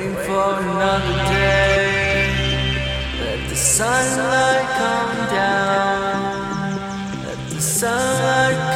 waiting for another day. Let the sunlight come down. Let the sunlight.